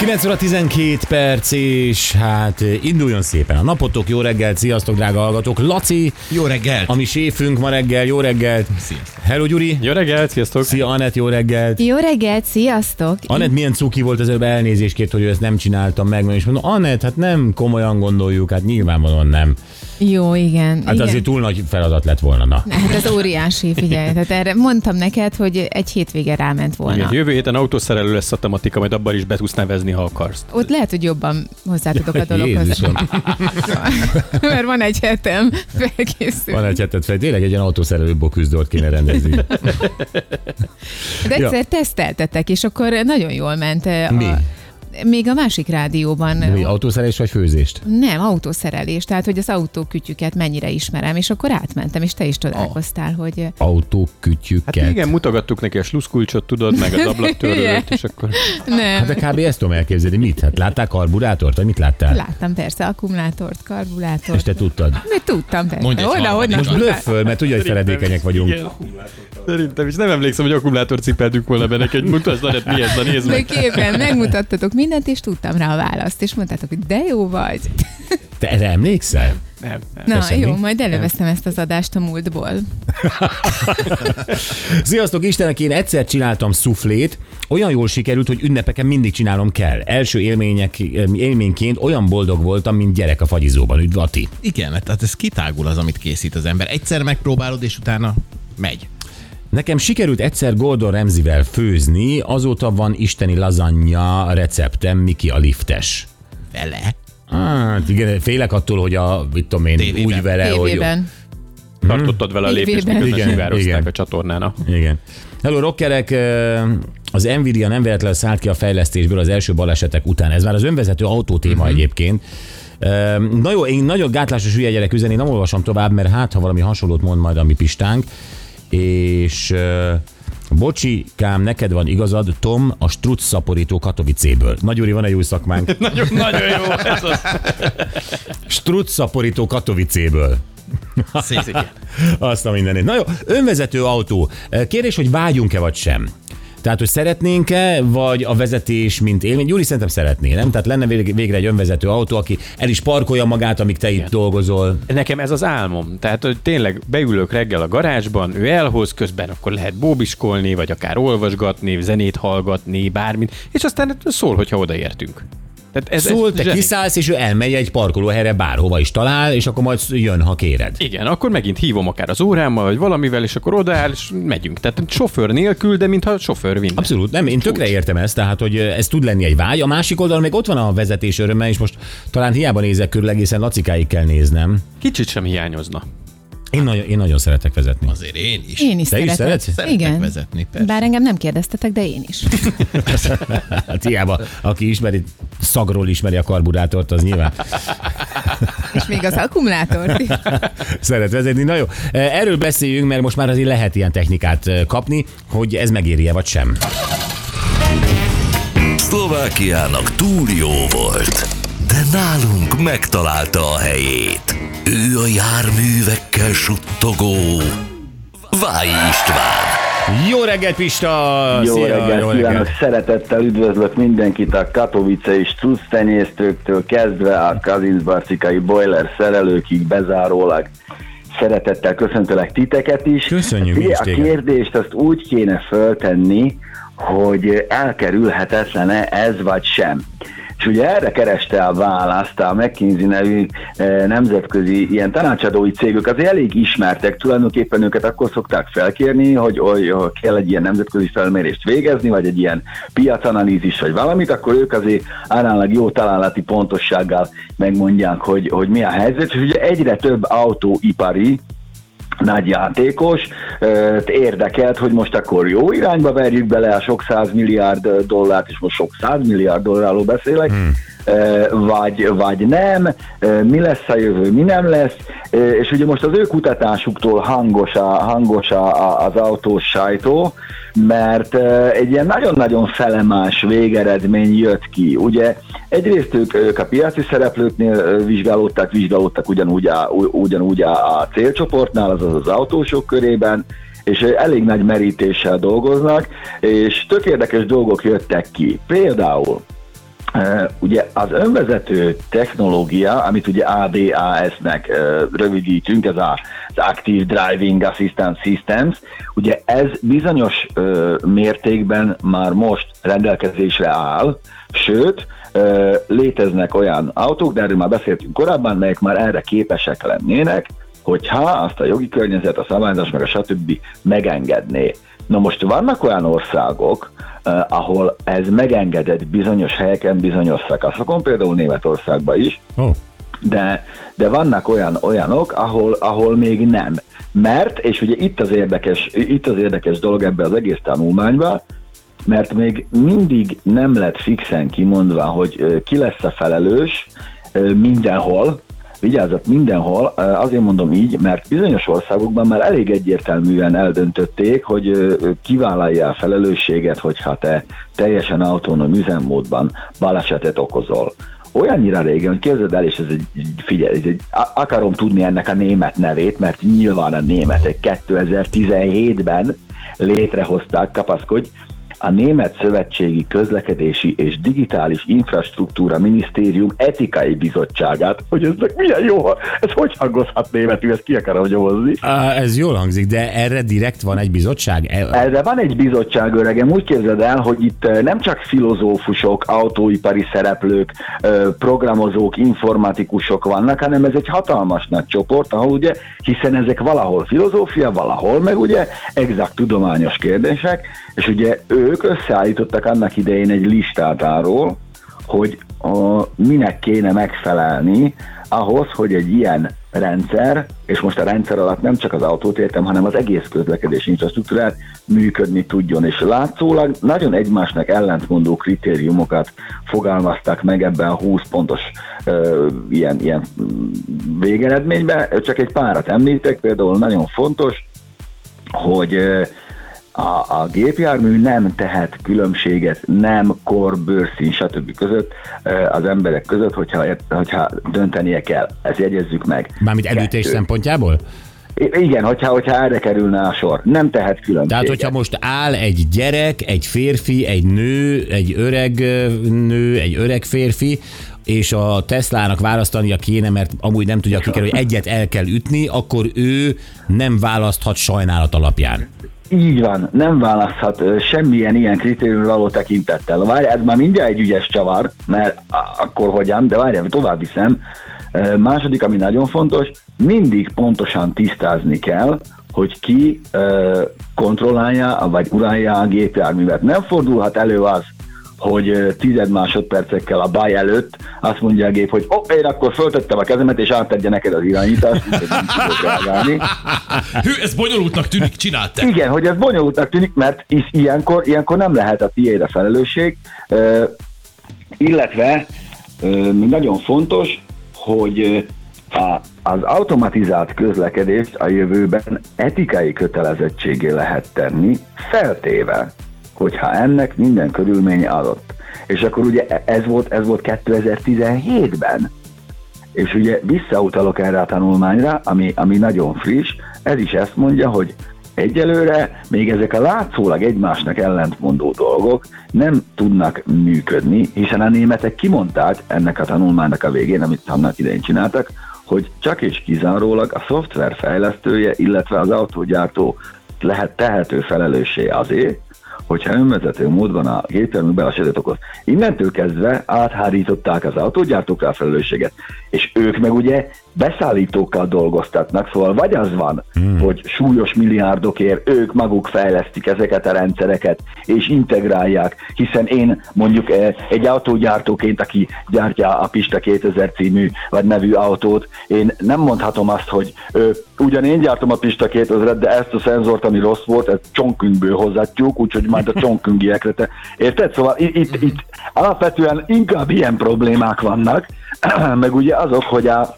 9 óra 12 perc, és hát induljon szépen a napotok. Jó reggelt, sziasztok, drága hallgatók. Laci, Jó reggelt! a mi séfünk ma reggel, jó reggelt. Sziasztok. Hello, Gyuri. Jó reggelt, sziasztok! Szia, Anett, jó reggelt. Jó reggelt, sziasztok! Anett milyen cuki volt az előbb elnézést kért, hogy ő ezt nem csináltam meg, és mondom, Anett, hát nem komolyan gondoljuk, hát nyilvánvalóan nem. Jó, igen. Hát igen. azért túl nagy feladat lett volna, na. Hát ez óriási, figyelj. Tehát erre mondtam neked, hogy egy hétvége ráment volna. Igen, jövő héten autószerelő lesz a tematika, majd abban is be tudsz nevezni, ha akarsz. Ott lehet, hogy jobban hozzá tudok a dologhoz. Jézusom, Mert van egy hetem felkészül. van egy hetet fel, tényleg egy ilyen autószerelőbb küzdőt kéne rendezni. De egyszer teszteltetek, és akkor nagyon jól ment. eh, Mi? Még a másik rádióban. Mi, autószerelés vagy főzést? Nem, autószerelés, tehát hogy az autókütyüket mennyire ismerem, és akkor átmentem, és te is csodálkoztál, hogy Autókütyüket. Hát igen, mutogattuk neki a sluszkulcsot, tudod, meg az ablaktörlőt, és akkor nem. Hát de kb. ezt tudom elképzelni. Mit? Hát láttál karburátort, vagy mit láttál? Láttam persze akkumulátort, karburátort. És te tudtad. Mi tudtam persze. Mondj egy Oda, oda. Most blöfföl, mert tudja, hogy feledékenyek vagyunk. Igen. Szerintem is nem emlékszem, hogy akkumulátor cipeltük volna be neked. Mutasd, Anett, mi ez, na nézd De meg. képen megmutattatok mindent, és tudtam rá a választ, és mondtátok, hogy de jó vagy. Te erre emlékszel? Nem, nem. Na Köszönjük. jó, majd előveszem ezt az adást a múltból. Sziasztok, Istenek, én egyszer csináltam szuflét, olyan jól sikerült, hogy ünnepeken mindig csinálnom kell. Első élmények, élményként olyan boldog voltam, mint gyerek a fagyizóban. Üdv, Ati. Igen, tehát ez kitágul az, amit készít az ember. Egyszer megpróbálod, és utána megy. Nekem sikerült egyszer Gordon Ramsay-vel főzni, azóta van isteni lazanya receptem, Miki a liftes. Vele. Hát igen, félek attól, hogy a, mit tudom én, Tévében. úgy vele, hogy... Tévében. Tartottad vele a lépést, miközben Igen, a csatornán. Igen. Hello, rockerek! Az Nvidia nem véletlenül szállt ki a fejlesztésből az első balesetek után. Ez már az önvezető autó téma uh-huh. egyébként. Na jó, én nagyon gátlásos hülye gyerek üzeni, nem olvasom tovább, mert hát, ha valami hasonlót mond majd a mi pistánk. És Bocsi, Kám, neked van igazad, Tom, a Strutz szaporító Katowicéből. Nagy úri, van egy új szakmánk. Nagyon, nagyon jó ez az. Strutz szaporító Katowicéből. Azt a mindenét. Na jó, önvezető autó. Kérdés, hogy vágyunk-e vagy sem? Tehát, hogy szeretnénk-e, vagy a vezetés, mint élmény? Gyuri szerintem szeretné, nem? Tehát lenne vég- végre egy önvezető autó, aki el is parkolja magát, amíg te itt dolgozol. Nekem ez az álmom. Tehát, hogy tényleg beülök reggel a garázsban, ő elhoz, közben akkor lehet bóbiskolni, vagy akár olvasgatni, zenét hallgatni, bármit, és aztán szól, hogyha odaértünk. Tehát ez, Szól, ez te zseni. kiszállsz, és ő elmegy egy parkolóhelyre bárhova is talál, és akkor majd jön, ha kéred. Igen, akkor megint hívom akár az órámmal, vagy valamivel, és akkor odaáll, és megyünk. Tehát sofőr nélkül, de mintha sofőr vinne. Abszolút, nem, én tökre értem ezt, tehát, hogy ez tud lenni egy vágy. A másik oldalon még ott van a vezetés öröme, és most talán hiába nézek körül, egészen lacikáig kell néznem. Kicsit sem hiányozna. Én nagyon, én nagyon szeretek vezetni. Azért én is. Én is Te is szeretek. szeretsz? Szeretek Igen. vezetni, persze. Bár engem nem kérdeztetek, de én is. Hát hiába, aki ismeri, szagról ismeri a karburátort, az nyilván És még az akkumulátort is. szeret vezetni. Na jó, erről beszéljünk, mert most már azért lehet ilyen technikát eh, kapni, hogy ez megéri-e vagy sem. Szlovákiának túl jó volt, de nálunk megtalálta a helyét. Ő a járművekkel suttogó Váj István. Jó reggelt, Pista! Jó Szia, reggelt kívánok, szeretettel üdvözlök mindenkit a Katowice és Trusz tenyésztőktől kezdve a Kazincbarcikai boiler szerelőkig bezárólag. Szeretettel köszöntelek titeket is. Köszönjük is A kérdést azt úgy kéne föltenni, hogy elkerülhetetlen-e ez vagy sem. És ugye erre kereste a választ a McKinsey nevű eh, nemzetközi ilyen tanácsadói cégek, azért elég ismertek, tulajdonképpen őket akkor szokták felkérni, hogy, hogy, kell egy ilyen nemzetközi felmérést végezni, vagy egy ilyen piacanalízis, vagy valamit, akkor ők azért állnának jó találati pontossággal megmondják, hogy, hogy mi a helyzet, és ugye egyre több autóipari nagy játékos, érdekelt, hogy most akkor jó irányba verjük bele a sok milliárd dollárt, és most sok milliárd dollárról beszélek, hmm. Vagy, vagy nem, mi lesz a jövő, mi nem lesz, és ugye most az ő kutatásuktól hangos, a, hangos a, az autós sajtó, mert egy ilyen nagyon-nagyon felemás végeredmény jött ki. Ugye egyrészt ők, ők a piaci szereplőknél vizsgálódtak, vizsgálódtak ugyanúgy a, ugyanúgy a, célcsoportnál, azaz az autósok körében, és elég nagy merítéssel dolgoznak, és tök érdekes dolgok jöttek ki. Például ugye az önvezető technológia, amit ugye ADAS-nek rövidítünk, ez az Active Driving Assistance Systems, ugye ez bizonyos mértékben már most rendelkezésre áll, sőt, léteznek olyan autók, de erről már beszéltünk korábban, melyek már erre képesek lennének, hogyha azt a jogi környezet, a szabályozás, meg a stb. megengedné. Na most vannak olyan országok, uh, ahol ez megengedett bizonyos helyeken, bizonyos szakaszokon, például Németországban is, Oh. de, de vannak olyan olyanok, ahol, ahol még nem. Mert, és ugye itt az érdekes, itt az érdekes dolog ebbe az egész tanulmányban, mert még mindig nem lett fixen kimondva, hogy ö, ki lesz a felelős ö, mindenhol, vigyázzat mindenhol, azért mondom így, mert bizonyos országokban már elég egyértelműen eldöntötték, hogy kivállalja a felelősséget, hogyha te teljesen autonóm üzemmódban balesetet okozol. Olyannyira régen, hogy képzeld el, és ez egy, figyelj, ez egy, akarom tudni ennek a német nevét, mert nyilván a németek 2017-ben létrehozták, kapaszkodj, a Német Szövetségi Közlekedési és Digitális Infrastruktúra Minisztérium etikai bizottságát, hogy ez milyen jó, ez hogy hangozhat németül, ezt ki akarom nyomozni. Ez jól hangzik, de erre direkt van egy bizottság? Erre van egy bizottság, öregem, úgy képzeld el, hogy itt eh, nem csak filozófusok, autóipari szereplők, eh, programozók, informatikusok vannak, hanem ez egy hatalmas nagy csoport, ahol ugye, hiszen ezek valahol filozófia, valahol meg ugye exakt tudományos kérdések, és ugye ők összeállítottak annak idején egy listát arról, hogy a, minek kéne megfelelni ahhoz, hogy egy ilyen rendszer, és most a rendszer alatt nem csak az autót értem, hanem az egész közlekedési infrastruktúrát működni tudjon. És látszólag nagyon egymásnak ellentmondó kritériumokat fogalmaztak meg ebben a 20 pontos ö, ilyen, ilyen végeredményben. Csak egy párat említek, például nagyon fontos, hogy ö, a, a gépjármű nem tehet különbséget nem kor, bőrszín, stb. között az emberek között, hogyha, hogyha döntenie kell. Ezt jegyezzük meg. Mármint Kettő. szempontjából? Igen, hogyha, hogyha erre kerülne a sor. Nem tehet különbséget. Tehát, hogyha most áll egy gyerek, egy férfi, egy nő, egy öreg nő, egy öreg férfi, és a Teslának választania kéne, mert amúgy nem tudja kikerülni, hogy egyet el kell ütni, akkor ő nem választhat sajnálat alapján. Így van, nem választhat semmilyen ilyen kritérium való tekintettel. Várj, ez már mindjárt egy ügyes csavar, mert akkor hogyan, de várjál, tovább viszem. Második, ami nagyon fontos, mindig pontosan tisztázni kell, hogy ki ö, kontrollálja, vagy uralja a gépjárművet. Nem fordulhat elő az, hogy tized másodpercekkel a baj előtt azt mondja a gép, hogy oh, én akkor föltettem a kezemet, és átadja neked az irányítást, úgyhogy nem tudok reagálni. Hű, ez bonyolultnak tűnik, csináld te. Igen, hogy ez bonyolultnak tűnik, mert is ilyenkor, ilyenkor nem lehet a tiéd a felelősség, illetve mi nagyon fontos, hogy a, az automatizált közlekedést a jövőben etikai kötelezettségé lehet tenni, feltéve, hogyha ennek minden körülménye adott. És akkor ugye ez volt, ez volt 2017-ben. És ugye visszautalok erre a tanulmányra, ami, ami nagyon friss, ez is ezt mondja, hogy egyelőre még ezek a látszólag egymásnak ellentmondó dolgok nem tudnak működni, hiszen a németek kimondták ennek a tanulmánynak a végén, amit annak idején csináltak, hogy csak és kizárólag a szoftver fejlesztője, illetve az autógyártó lehet tehető felelőssé azért, hogyha önvezető módban a gépjármű balesetet okoz. Innentől kezdve áthárították az autógyártókra a felelősséget, és ők meg ugye beszállítókkal dolgoztatnak, szóval vagy az van, hmm. hogy súlyos milliárdokért ők maguk fejlesztik ezeket a rendszereket, és integrálják, hiszen én mondjuk eh, egy autógyártóként, aki gyártja a Pista 2000 című vagy nevű autót, én nem mondhatom azt, hogy ö, ugyan én gyártom a Pista 2000 de ezt a szenzort, ami rossz volt, ezt csonkünkből hozatjuk, úgyhogy majd a csonküngiekre. Te, érted? Szóval itt, itt alapvetően inkább ilyen problémák vannak, meg ugye azok, hogy a,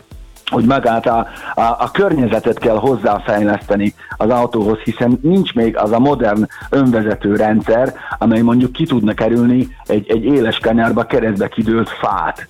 hogy magát a, a, a környezetet kell hozzáfejleszteni az autóhoz, hiszen nincs még az a modern önvezető rendszer, amely mondjuk ki tudna kerülni egy, egy éles kanyarba keresztbe kidőlt fát.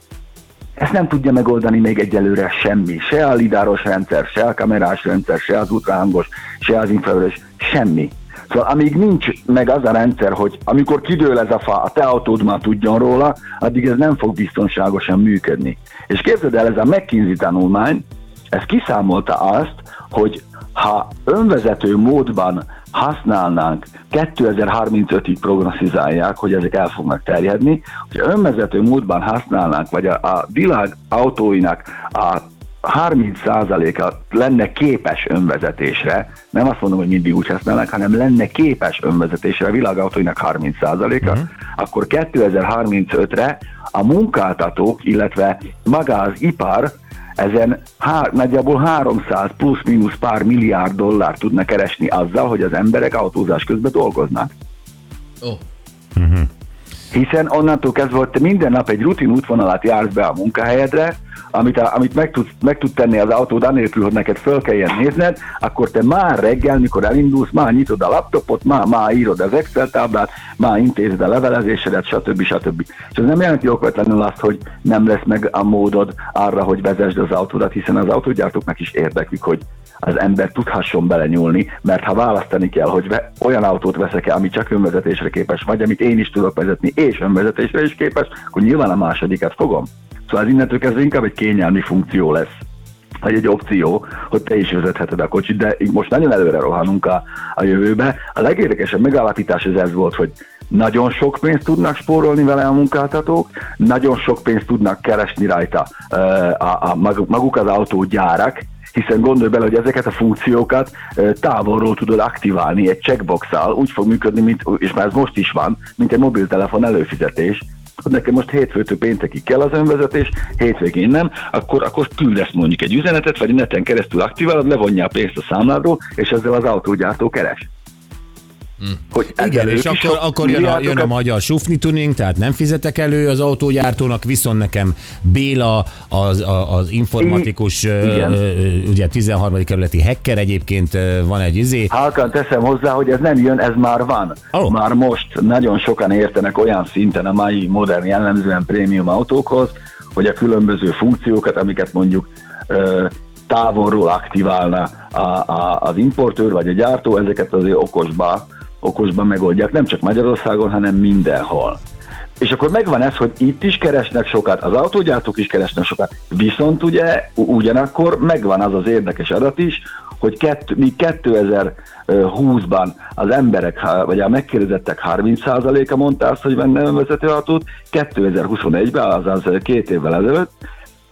Ezt nem tudja megoldani még egyelőre semmi. Se a lidáros rendszer, se a kamerás rendszer, se az ultrahangos, se az infravörös, semmi. Szóval amíg nincs meg az a rendszer, hogy amikor kidől ez a fa, a te autód már tudjon róla, addig ez nem fog biztonságosan működni. És képzeld el, ez a McKinsey tanulmány, ez kiszámolta azt, hogy ha önvezető módban használnánk, 2035-ig prognosztizálják, hogy ezek el fognak terjedni, hogy önvezető módban használnánk, vagy a, a világ autóinak a 30%-a lenne képes önvezetésre, nem azt mondom, hogy mindig úgy használnak, hanem lenne képes önvezetésre a világautóinak 30%-a, uh-huh. akkor 2035-re a munkáltatók, illetve maga az ipar ezen há, nagyjából 300 plusz-minusz pár milliárd dollár tudna keresni azzal, hogy az emberek autózás közben dolgoznak. Oh. Hiszen onnantól kezdve, hogy te minden nap egy rutin útvonalat jársz be a munkahelyedre, amit, amit meg, tud, meg tud tenni az autód anélkül, hogy neked föl kelljen nézned, akkor te már reggel, mikor elindulsz, már nyitod a laptopot, már, már írod az Excel táblát, már intézed a levelezésedet, stb. stb. És ez nem jelenti okvetlenül azt, hogy nem lesz meg a módod arra, hogy vezesd az autódat, hiszen az autógyártóknak is érdeklik, hogy az ember tudhasson belenyúlni, mert ha választani kell, hogy olyan autót veszek-e, ami csak önvezetésre képes, vagy amit én is tudok vezetni, és önvezetésre is képes, akkor nyilván a másodikat fogom. Szóval ez innentől kezdve inkább egy kényelmi funkció lesz vagy egy opció, hogy te is vezetheted a kocsit, de most nagyon előre rohanunk a, a jövőbe. A legérdekesebb megállapítás ez, ez volt, hogy nagyon sok pénzt tudnak spórolni vele a munkáltatók, nagyon sok pénzt tudnak keresni rajta ö, a, a, maguk, az autógyárak, hiszen gondolj bele, hogy ezeket a funkciókat távolról tudod aktiválni egy checkbox-szal, úgy fog működni, mint, és már ez most is van, mint egy mobiltelefon előfizetés, hogy nekem most hétfőtől péntekig kell az önvezetés, hétvégén nem, akkor, akkor küldesz mondjuk egy üzenetet, vagy neten keresztül aktiválod, levonja a pénzt a számládról, és ezzel az autógyártó keres. Hogy Igen, és akkor, akkor jön, a, jön a magyar sufni tuning, tehát nem fizetek elő az autógyártónak, viszont nekem Béla, az, az informatikus, igen. ugye 13. kerületi hacker egyébként van egy izé. Halkan teszem hozzá, hogy ez nem jön, ez már van. Ó. Már most nagyon sokan értenek olyan szinten a mai modern jellemzően prémium autókhoz, hogy a különböző funkciókat, amiket mondjuk távolról aktiválna a, a, az importőr vagy a gyártó, ezeket azért okosba, okosba megoldják, nem csak Magyarországon, hanem mindenhol. És akkor megvan ez, hogy itt is keresnek sokat, az autógyártók is keresnek sokat, viszont ugye ugyanakkor megvan az az érdekes adat is, hogy kett, míg 2020-ban az emberek, vagy a megkérdezettek 30%-a mondta azt, hogy venne önvezető autót, 2021-ben, azaz két évvel ezelőtt,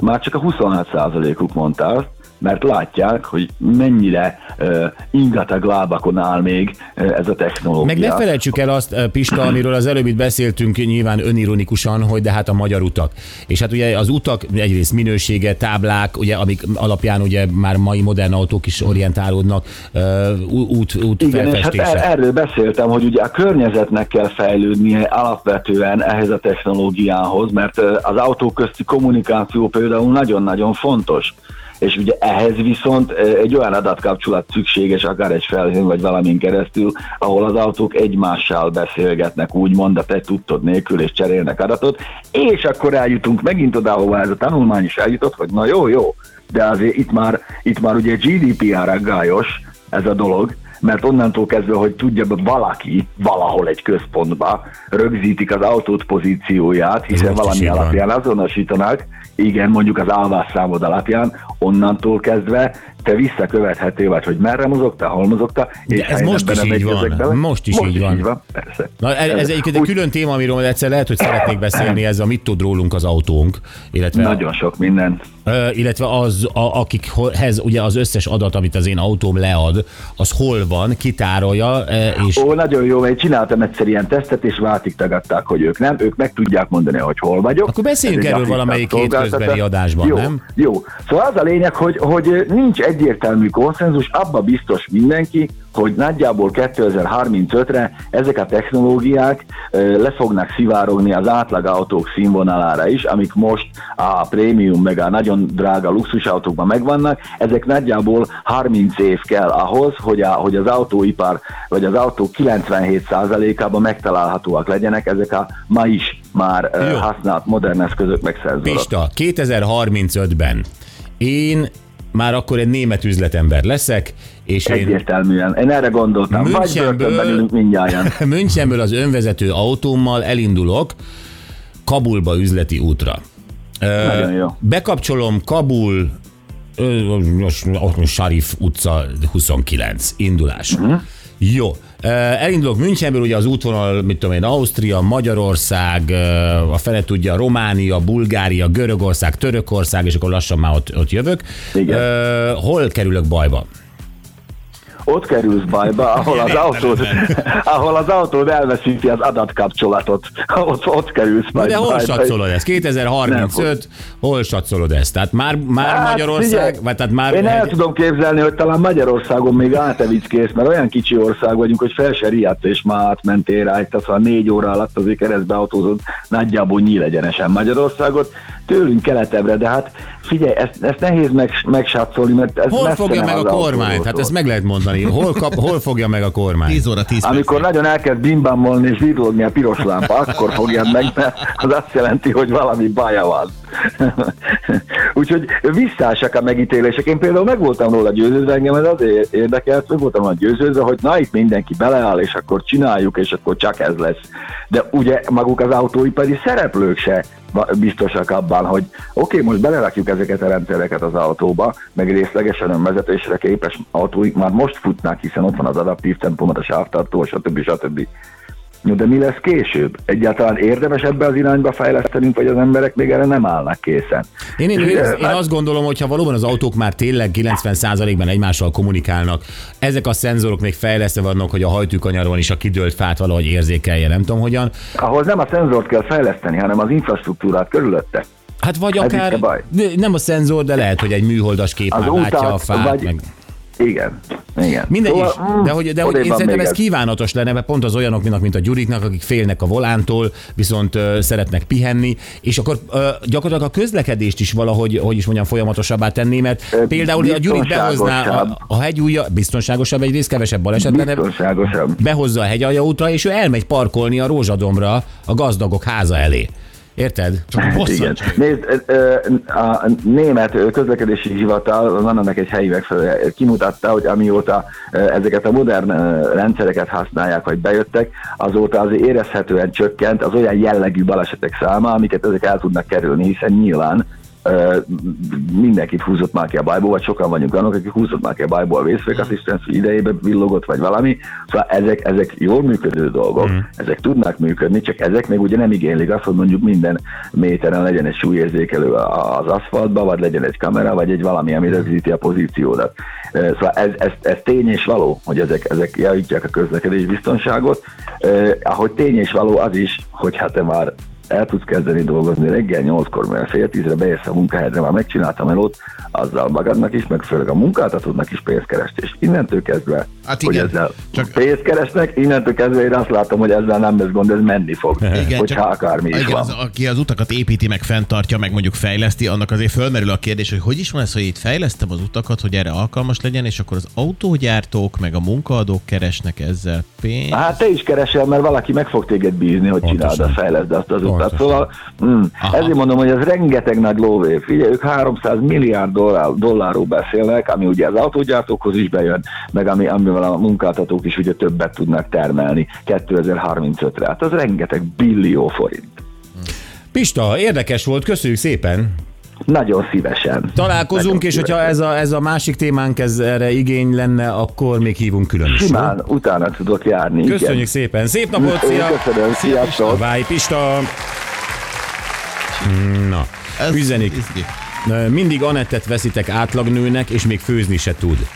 már csak a 26%-uk mondta azt, mert látják, hogy mennyire uh, ingatag lábakon áll még uh, ez a technológia. Meg ne felejtsük el azt, Pista, amiről az előbb itt beszéltünk nyilván önironikusan, hogy de hát a magyar utak. És hát ugye az utak egyrészt minősége, táblák, ugye, amik alapján ugye már mai modern autók is orientálódnak, ö, út, út Igen, és hát felfestése. er- erről beszéltem, hogy ugye a környezetnek kell fejlődnie alapvetően ehhez a technológiához, mert az autók közti kommunikáció például nagyon-nagyon fontos. És ugye ehhez viszont egy olyan adatkapcsolat szükséges, akár egy felhőn vagy valamin keresztül, ahol az autók egymással beszélgetnek, úgymond a te tudtod nélkül, és cserélnek adatot, és akkor eljutunk megint oda, ahova ez a tanulmány is eljutott, hogy na jó, jó, de azért itt már, itt már ugye GDPR aggályos ez a dolog, mert onnantól kezdve, hogy tudja be valaki valahol egy központba rögzítik az autót pozícióját, hiszen valami alapján azonosítanak, igen, mondjuk az állvásszámod alapján, onnantól kezdve te visszakövethető vagy, hogy merre mozogtál, hol mozogtál, De ez most is így van. Most is így van. persze. Na, ez, ez egyébként egy Úgy- külön téma, amiről egyszer lehet, hogy szeretnék beszélni, ez a mit tud rólunk az autónk, illetve, Nagyon sok minden. illetve az, a, akikhez ugye az összes adat, amit az én autóm lead, az hol van, kitárolja, ö, és Ó, nagyon jó, mert csináltam egyszer ilyen tesztet, és váltig tagadták, hogy ők nem, ők meg tudják mondani, hogy hol vagyok. Akkor beszéljünk Ez erről valamelyik hétközbeli adásban, jó, nem? Jó, szóval az a lényeg, hogy, hogy nincs egyértelmű konszenzus, abba biztos mindenki, hogy nagyjából 2035-re ezek a technológiák le fognak szivárogni az átlagautók színvonalára is, amik most a prémium meg a nagyon drága luxusautókban megvannak, ezek nagyjából 30 év kell ahhoz, hogy, a, hogy az autóipar vagy az autók 97%-ában megtalálhatóak legyenek ezek a ma is már Jó. használt modern eszközök meg szenzorok. Pista, 2035-ben én már akkor egy német üzletember leszek, és én Egyértelműen. Én erre gondoltam. Vagy Münchenből- ülünk mindjárt. Münchenből az önvezető autómmal elindulok Kabulba üzleti útra. Nagyon jó. Bekapcsolom Kabul ö, Sharif utca 29 indulás. Uh-huh. Jó. Elindulok Münchenből, ugye az útvonal, mit tudom én, Ausztria, Magyarország, a fele tudja, Románia, Bulgária, Görögország, Törökország, és akkor lassan már ott, ott jövök. Igen. Hol kerülök bajba? Ott kerülsz bajba, ahol az autód, ahol az autód elveszíti az adatkapcsolatot. Ott, ott kerülsz majd de hol satszolod ezt? 2035, hol satszolod ezt? Tehát már, már Hát, Magyarország, figyelj, vagy tehát már... Én el tudom képzelni, hogy talán Magyarországon még átevickész, mert olyan kicsi ország vagyunk, hogy fel se riadt, és már átmentél rá, tehát ha négy óra alatt azért keresztbe autózod nagyjából nyílegyenesen Magyarországot, tőlünk keletebbre, de hát figyelj, ezt, ezt nehéz meg, megsátszolni, mert ez Hol fogja meg a kormányt? Hát ezt meg lehet mondani. Hol, kap, hol fogja meg a kormány? 10 óra 10 perc. Amikor nagyon elkezd bimbámolni és villogni a piros lámpa, akkor fogjad meg, mert az azt jelenti, hogy valami baja van. Úgyhogy visszásak a megítélések. Én például meg voltam róla győződve, engem ez azért érdekelt, meg voltam róla győződve, hogy na itt mindenki beleáll, és akkor csináljuk, és akkor csak ez lesz. De ugye maguk az autóipari szereplők se biztosak abban, hogy oké, okay, most belerakjuk ezeket a rendszereket az autóba, meg részlegesen önvezetésre képes autóik már most futnak, hiszen ott van az adaptív tempomat, a sávtartó, stb. stb. No, de mi lesz később? Egyáltalán érdemes ebbe az irányba fejlesztenünk, vagy az emberek még erre nem állnak készen? Én, én, én, én azt gondolom, hogy ha valóban az autók már tényleg 90%-ban egymással kommunikálnak, ezek a szenzorok még fejlesztve vannak, hogy a hajtűkanyaron is a kidőlt fát valahogy érzékelje, nem tudom hogyan. ahhoz nem a szenzort kell fejleszteni, hanem az infrastruktúrát körülötte. Hát vagy akár, a baj. nem a szenzor, de lehet, hogy egy műholdas kép Az már látja utat, a fát, vagy- meg... Igen, igen. Mindegy is, mm, de hogy, de hogy én szerintem ez kívánatos lenne, mert pont az olyanok, mint, a Gyuriknak, akik félnek a volántól, viszont ö, szeretnek pihenni, és akkor ö, gyakorlatilag a közlekedést is valahogy, hogy is mondjam, folyamatosabbá tenni, mert Ö, például a Gyurik behozná a, a hegyúja, biztonságosabb egyrészt, kevesebb baleset lenne, behozza a hegyalja útra, és ő elmegy parkolni a Rózsadomra a gazdagok háza elé. Érted? Igen. Bosszantság. Nézd, ö, ö, a német közlekedési hivatal, van annak egy helyi megfelelő, kimutatta, hogy amióta ezeket a modern rendszereket használják, vagy bejöttek, azóta azért érezhetően csökkent az olyan jellegű balesetek száma, amiket ezek el tudnak kerülni, hiszen nyilván mindenkit húzott már ki a bajból, vagy sokan vagyunk annak, akik húzott már ki a bajból a vészfékasszisztens idejében villogott, vagy valami. Szóval ezek, ezek jól működő dolgok, mm. ezek tudnak működni, csak ezek még ugye nem igénylik azt, hogy mondjuk minden méteren legyen egy súlyérzékelő az aszfaltba, vagy legyen egy kamera, vagy egy valami, ami rögzíti a pozíciódat. Szóval ez, ez, ez tény és való, hogy ezek, ezek javítják a közlekedés biztonságot. Eh, ahogy tény és való az is, hogy hát te már el tudsz kezdeni dolgozni reggel nyolckor, mert fél tízre beérsz a munkahelyre, már megcsináltam melót, azzal magadnak is, meg főleg a munkáltatódnak is pénzt keresd, és innentől kezdve, Hát hogy igen, ezzel csak- pénzt keresnek, innentől kezdve én azt látom, hogy ezzel nem lesz gond, ez menni fog, Igen, hogyha csak- akármi is igen, van. az, aki az utakat építi, meg fenntartja, meg mondjuk fejleszti, annak azért fölmerül a kérdés, hogy hogy is van ez, hogy itt fejlesztem az utakat, hogy erre alkalmas legyen, és akkor az autógyártók, meg a munkaadók keresnek ezzel pénzt. Hát te is keresel, mert valaki meg fog téged bízni, hogy Pontosan. csináld, a fejleszd azt az utat. Pontosan. Szóval mm, Aha. ezért mondom, hogy ez rengeteg nagy lóvé. Figyelj, ők 300 milliárd dollár, dollárról beszélnek, ami ugye az autógyártókhoz is bejön, meg ami, amivel a munkáltatók is ugye többet tudnak termelni 2035-re. Hát az rengeteg billió forint. Pista, érdekes volt, köszönjük szépen. Nagyon szívesen. Találkozunk, Nagyon és hogyha ez a, ez a másik témánk ez erre igény lenne, akkor még hívunk külön is. Simán, utána tudok járni. Köszönjük igen. szépen. Szép napot, szia! köszönöm, sziasztok! Bye, Pista! Na, Ez üzenik. izgi. Mindig Anettet veszitek átlagnőnek, és még főzni se tud.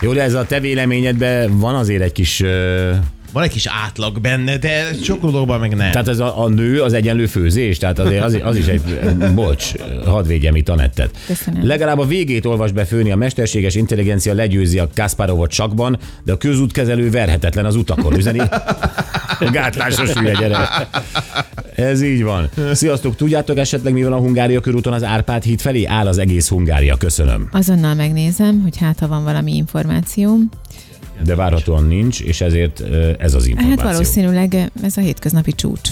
Jó, de ez a te véleményedben van azért egy kis ö, van egy kis átlag benne, de sok dologban meg nem. Tehát ez a, a nő az egyenlő főzés, tehát azért az, az is egy, bocs, hadd védjem itt Anettet. Köszönöm. Legalább a végét olvas be főni, a mesterséges intelligencia legyőzi a Kasparovot sakban, de a közútkezelő verhetetlen az utakon. Üzeni gátlásos hülye gyerek. Ez így van. Sziasztok, tudjátok esetleg mi van a Hungária körúton az Árpád híd felé? Áll az egész Hungária, köszönöm. Azonnal megnézem, hogy hát ha van valami információm. De várhatóan nincs, és ezért ez az Hát információ. valószínűleg ez a hétköznapi csúcs.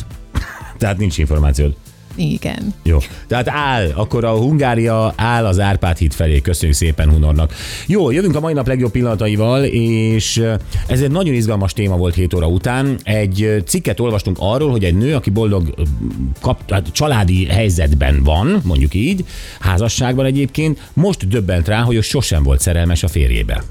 Tehát nincs információd. Igen. Jó. Tehát áll, akkor a Hungária áll az Árpád híd felé. Köszönjük szépen Hunornak. Jó, jövünk a mai nap legjobb pillanataival, és eh, ez egy nagyon izgalmas téma volt 7 óra után. Egy eh, cikket olvastunk arról, hogy egy nő, aki boldog eh, kap, hát családi helyzetben van, mondjuk így, házasságban egyébként, most döbbent rá, hogy ő sosem volt szerelmes a férjébe.